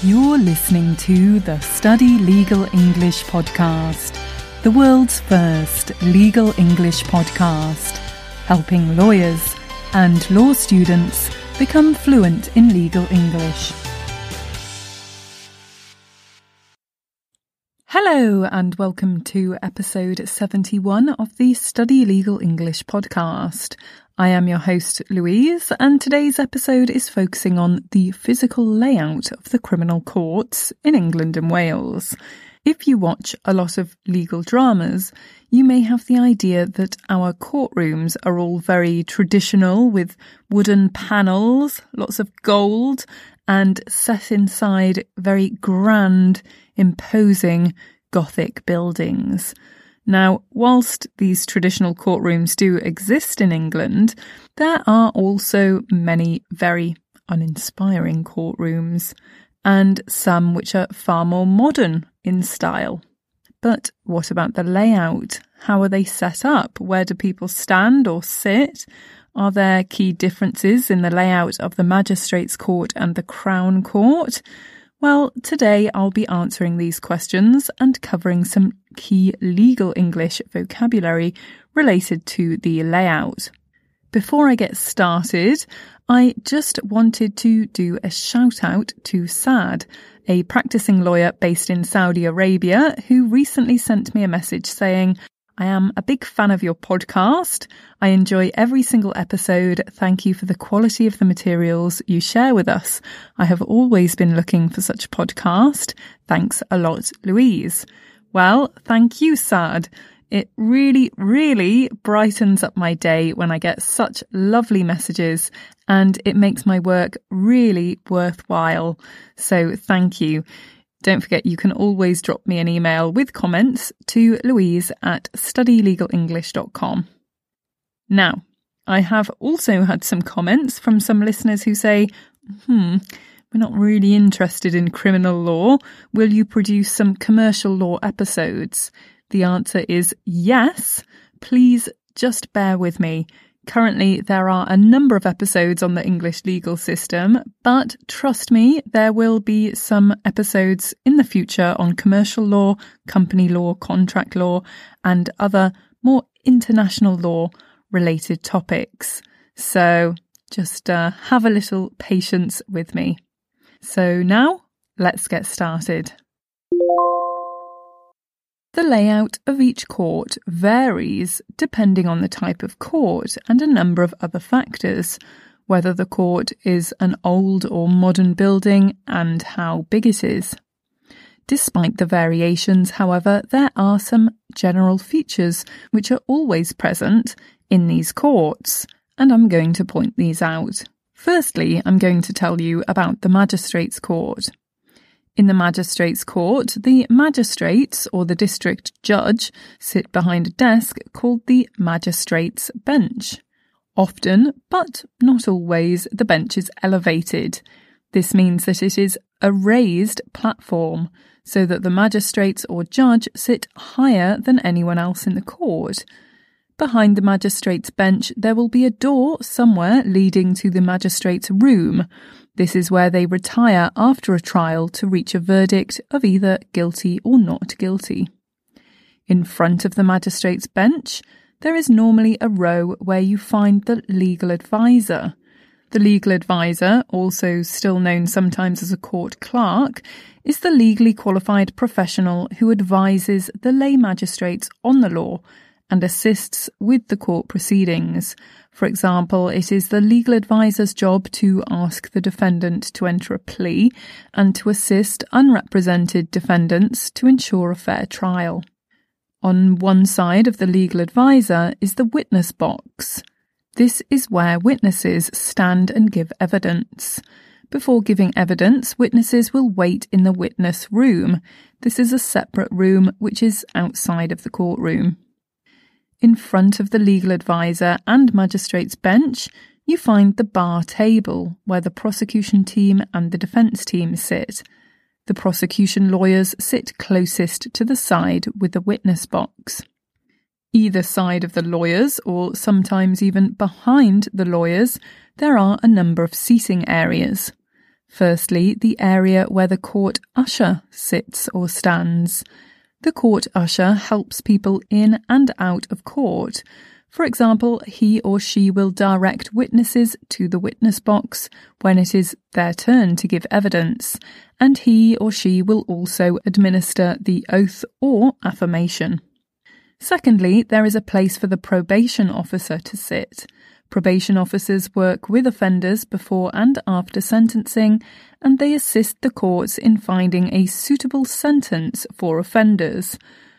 You're listening to the Study Legal English podcast, the world's first legal English podcast, helping lawyers and law students become fluent in legal English. Hello, and welcome to episode 71 of the Study Legal English podcast. I am your host, Louise, and today's episode is focusing on the physical layout of the criminal courts in England and Wales. If you watch a lot of legal dramas, you may have the idea that our courtrooms are all very traditional with wooden panels, lots of gold, and set inside very grand, imposing Gothic buildings. Now, whilst these traditional courtrooms do exist in England, there are also many very uninspiring courtrooms, and some which are far more modern in style. But what about the layout? How are they set up? Where do people stand or sit? Are there key differences in the layout of the Magistrates Court and the Crown Court? Well, today I'll be answering these questions and covering some key legal English vocabulary related to the layout. Before I get started, I just wanted to do a shout out to Saad, a practicing lawyer based in Saudi Arabia, who recently sent me a message saying, I am a big fan of your podcast. I enjoy every single episode. Thank you for the quality of the materials you share with us. I have always been looking for such a podcast. Thanks a lot, Louise. Well, thank you, Saad. It really, really brightens up my day when I get such lovely messages and it makes my work really worthwhile. So thank you. Don't forget you can always drop me an email with comments to louise at studylegalenglish.com. Now, I have also had some comments from some listeners who say, hmm, we're not really interested in criminal law. Will you produce some commercial law episodes? The answer is yes. Please just bear with me. Currently, there are a number of episodes on the English legal system, but trust me, there will be some episodes in the future on commercial law, company law, contract law, and other more international law related topics. So just uh, have a little patience with me. So now, let's get started. The layout of each court varies depending on the type of court and a number of other factors, whether the court is an old or modern building and how big it is. Despite the variations, however, there are some general features which are always present in these courts, and I'm going to point these out. Firstly, I'm going to tell you about the Magistrates' Court. In the magistrates' court, the magistrates or the district judge sit behind a desk called the magistrates' bench. Often, but not always, the bench is elevated. This means that it is a raised platform, so that the magistrates or judge sit higher than anyone else in the court. Behind the magistrate's bench, there will be a door somewhere leading to the magistrate's room. This is where they retire after a trial to reach a verdict of either guilty or not guilty. In front of the magistrate's bench, there is normally a row where you find the legal advisor. The legal advisor, also still known sometimes as a court clerk, is the legally qualified professional who advises the lay magistrates on the law and assists with the court proceedings. For example, it is the legal advisor's job to ask the defendant to enter a plea and to assist unrepresented defendants to ensure a fair trial. On one side of the legal advisor is the witness box. This is where witnesses stand and give evidence. Before giving evidence, witnesses will wait in the witness room. This is a separate room which is outside of the courtroom. In front of the legal advisor and magistrate's bench, you find the bar table where the prosecution team and the defence team sit. The prosecution lawyers sit closest to the side with the witness box. Either side of the lawyers, or sometimes even behind the lawyers, there are a number of seating areas. Firstly, the area where the court usher sits or stands. The court usher helps people in and out of court. For example, he or she will direct witnesses to the witness box when it is their turn to give evidence, and he or she will also administer the oath or affirmation. Secondly, there is a place for the probation officer to sit. Probation officers work with offenders before and after sentencing, and they assist the courts in finding a suitable sentence for offenders.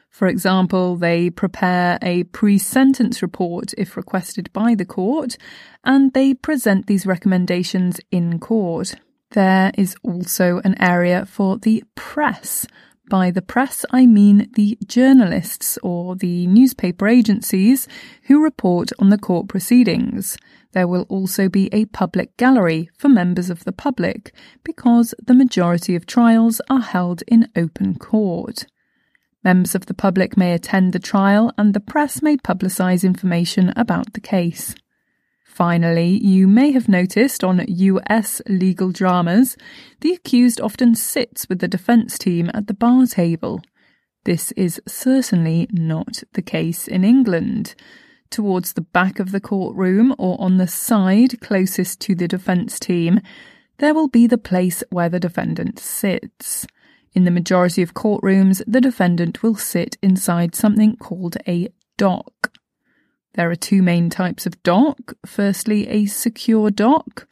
For example, they prepare a pre sentence report if requested by the court, and they present these recommendations in court. There is also an area for the press. By the press, I mean the journalists or the newspaper agencies who report on the court proceedings. There will also be a public gallery for members of the public because the majority of trials are held in open court. Members of the public may attend the trial and the press may publicise information about the case. Finally, you may have noticed on US legal dramas, the accused often sits with the defence team at the bar table. This is certainly not the case in England. Towards the back of the courtroom or on the side closest to the defence team, there will be the place where the defendant sits. In the majority of courtrooms, the defendant will sit inside something called a dock. There are two main types of dock. Firstly, a secure dock.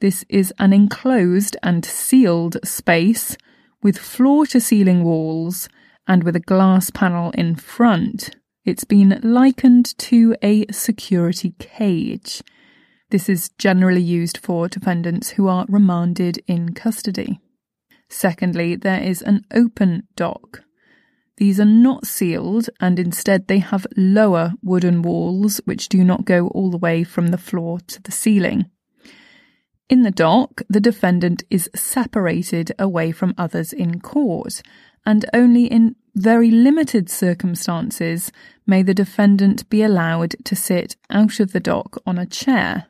This is an enclosed and sealed space with floor to ceiling walls and with a glass panel in front. It's been likened to a security cage. This is generally used for defendants who are remanded in custody. Secondly, there is an open dock. These are not sealed and instead they have lower wooden walls which do not go all the way from the floor to the ceiling. In the dock, the defendant is separated away from others in court, and only in very limited circumstances may the defendant be allowed to sit out of the dock on a chair.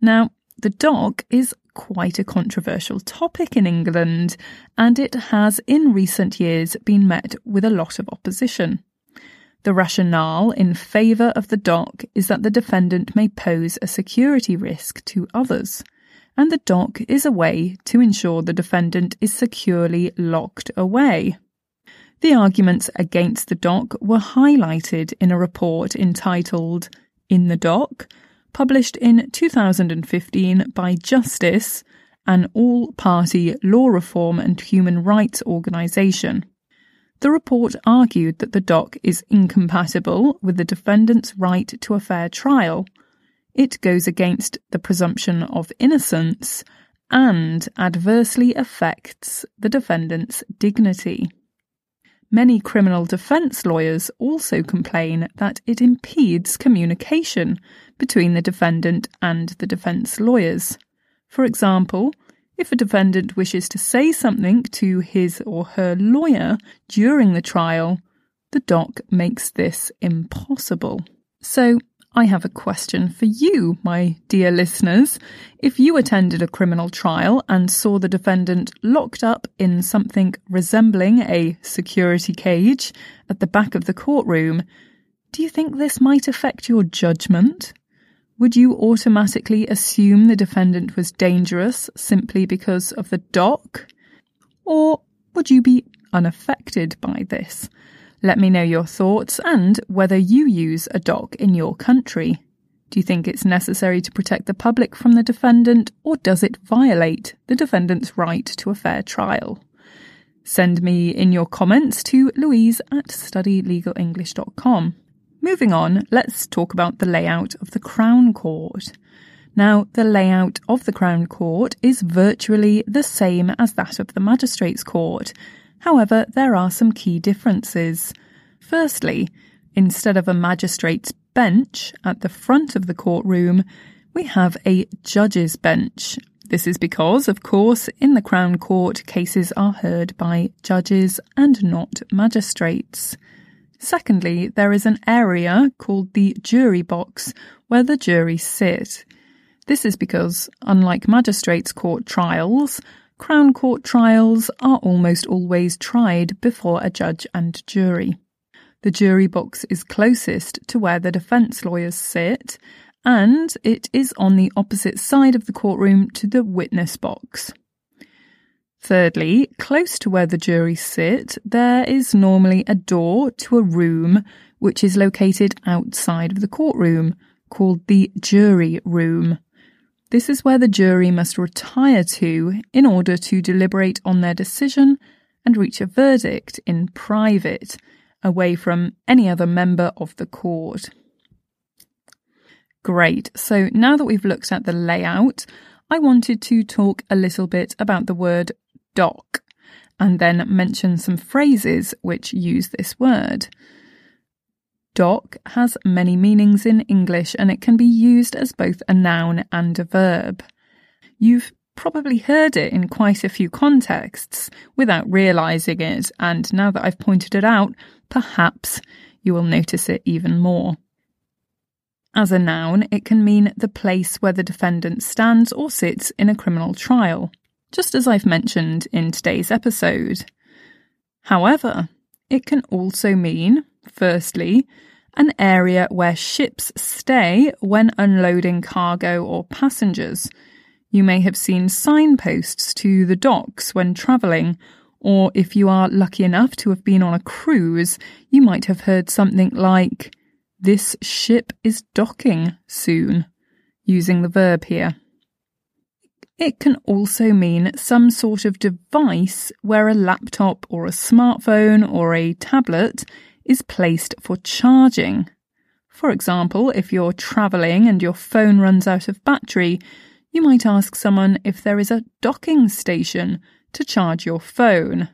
Now, the dock is quite a controversial topic in England, and it has in recent years been met with a lot of opposition. The rationale in favour of the dock is that the defendant may pose a security risk to others, and the dock is a way to ensure the defendant is securely locked away. The arguments against the dock were highlighted in a report entitled In the Dock published in 2015 by Justice, an all party law reform and human rights organisation. The report argued that the dock is incompatible with the defendant's right to a fair trial. It goes against the presumption of innocence and adversely affects the defendant's dignity. Many criminal defence lawyers also complain that it impedes communication between the defendant and the defence lawyers. For example, if a defendant wishes to say something to his or her lawyer during the trial, the dock makes this impossible. So, I have a question for you, my dear listeners. If you attended a criminal trial and saw the defendant locked up in something resembling a security cage at the back of the courtroom, do you think this might affect your judgment? Would you automatically assume the defendant was dangerous simply because of the dock? Or would you be unaffected by this? Let me know your thoughts and whether you use a dock in your country. Do you think it's necessary to protect the public from the defendant, or does it violate the defendant's right to a fair trial? Send me in your comments to louise at studylegalenglish.com. Moving on, let's talk about the layout of the Crown Court. Now, the layout of the Crown Court is virtually the same as that of the Magistrates' Court, However, there are some key differences. Firstly, instead of a magistrate's bench at the front of the courtroom, we have a judge's bench. This is because, of course, in the Crown Court, cases are heard by judges and not magistrates. Secondly, there is an area called the jury box where the jury sit. This is because, unlike magistrates' court trials, Crown Court trials are almost always tried before a judge and jury. The jury box is closest to where the defence lawyers sit, and it is on the opposite side of the courtroom to the witness box. Thirdly, close to where the jury sit, there is normally a door to a room which is located outside of the courtroom, called the jury room. This is where the jury must retire to in order to deliberate on their decision and reach a verdict in private, away from any other member of the court. Great, so now that we've looked at the layout, I wanted to talk a little bit about the word dock and then mention some phrases which use this word. Dock has many meanings in English and it can be used as both a noun and a verb. You've probably heard it in quite a few contexts without realizing it, and now that I've pointed it out, perhaps you will notice it even more. As a noun, it can mean the place where the defendant stands or sits in a criminal trial just as I've mentioned in today's episode. However, it can also mean, firstly, an area where ships stay when unloading cargo or passengers. You may have seen signposts to the docks when travelling, or if you are lucky enough to have been on a cruise, you might have heard something like, This ship is docking soon, using the verb here. It can also mean some sort of device where a laptop or a smartphone or a tablet is placed for charging. For example, if you're travelling and your phone runs out of battery, you might ask someone if there is a docking station to charge your phone.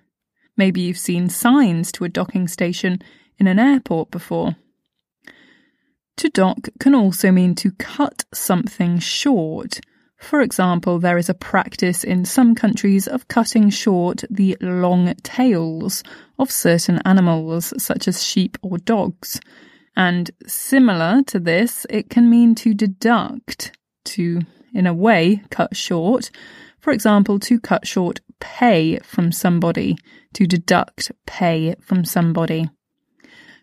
Maybe you've seen signs to a docking station in an airport before. To dock can also mean to cut something short for example, there is a practice in some countries of cutting short the long tails of certain animals, such as sheep or dogs. And similar to this, it can mean to deduct, to, in a way, cut short. For example, to cut short pay from somebody, to deduct pay from somebody.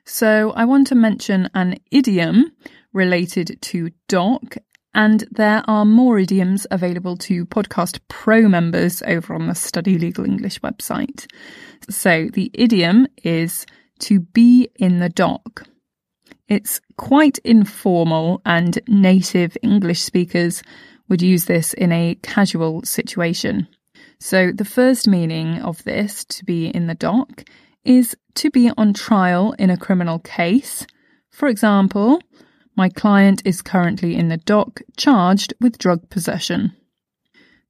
So I want to mention an idiom related to dock and there are more idioms available to Podcast Pro members over on the Study Legal English website. So the idiom is to be in the dock. It's quite informal, and native English speakers would use this in a casual situation. So the first meaning of this, to be in the dock, is to be on trial in a criminal case. For example, my client is currently in the dock charged with drug possession.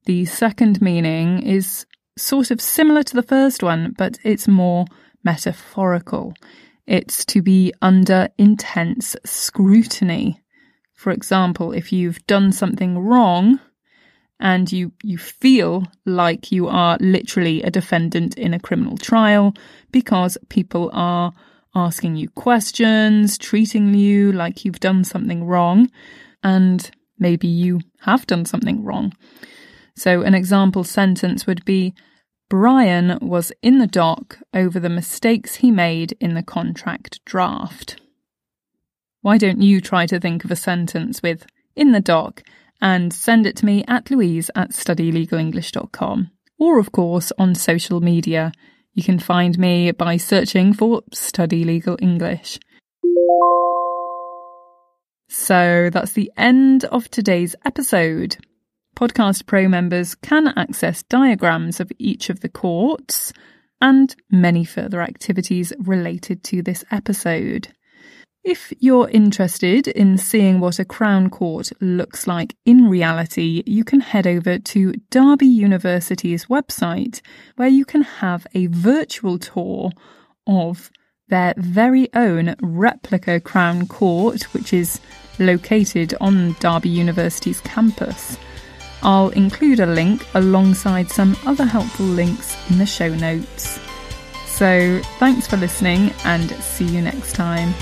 The second meaning is sort of similar to the first one, but it's more metaphorical. It's to be under intense scrutiny. For example, if you've done something wrong and you, you feel like you are literally a defendant in a criminal trial because people are asking you questions, treating you like you've done something wrong, and maybe you have done something wrong. So, an example sentence would be Brian was in the dock over the mistakes he made in the contract draft. Why don't you try to think of a sentence with in the dock and send it to me at louise at studylegalenglish.com or, of course, on social media you can find me by searching for Study Legal English. So that's the end of today's episode. Podcast Pro members can access diagrams of each of the courts and many further activities related to this episode. If you're interested in seeing what a Crown Court looks like in reality, you can head over to Derby University's website, where you can have a virtual tour of their very own replica Crown Court, which is located on Derby University's campus. I'll include a link alongside some other helpful links in the show notes. So, thanks for listening and see you next time.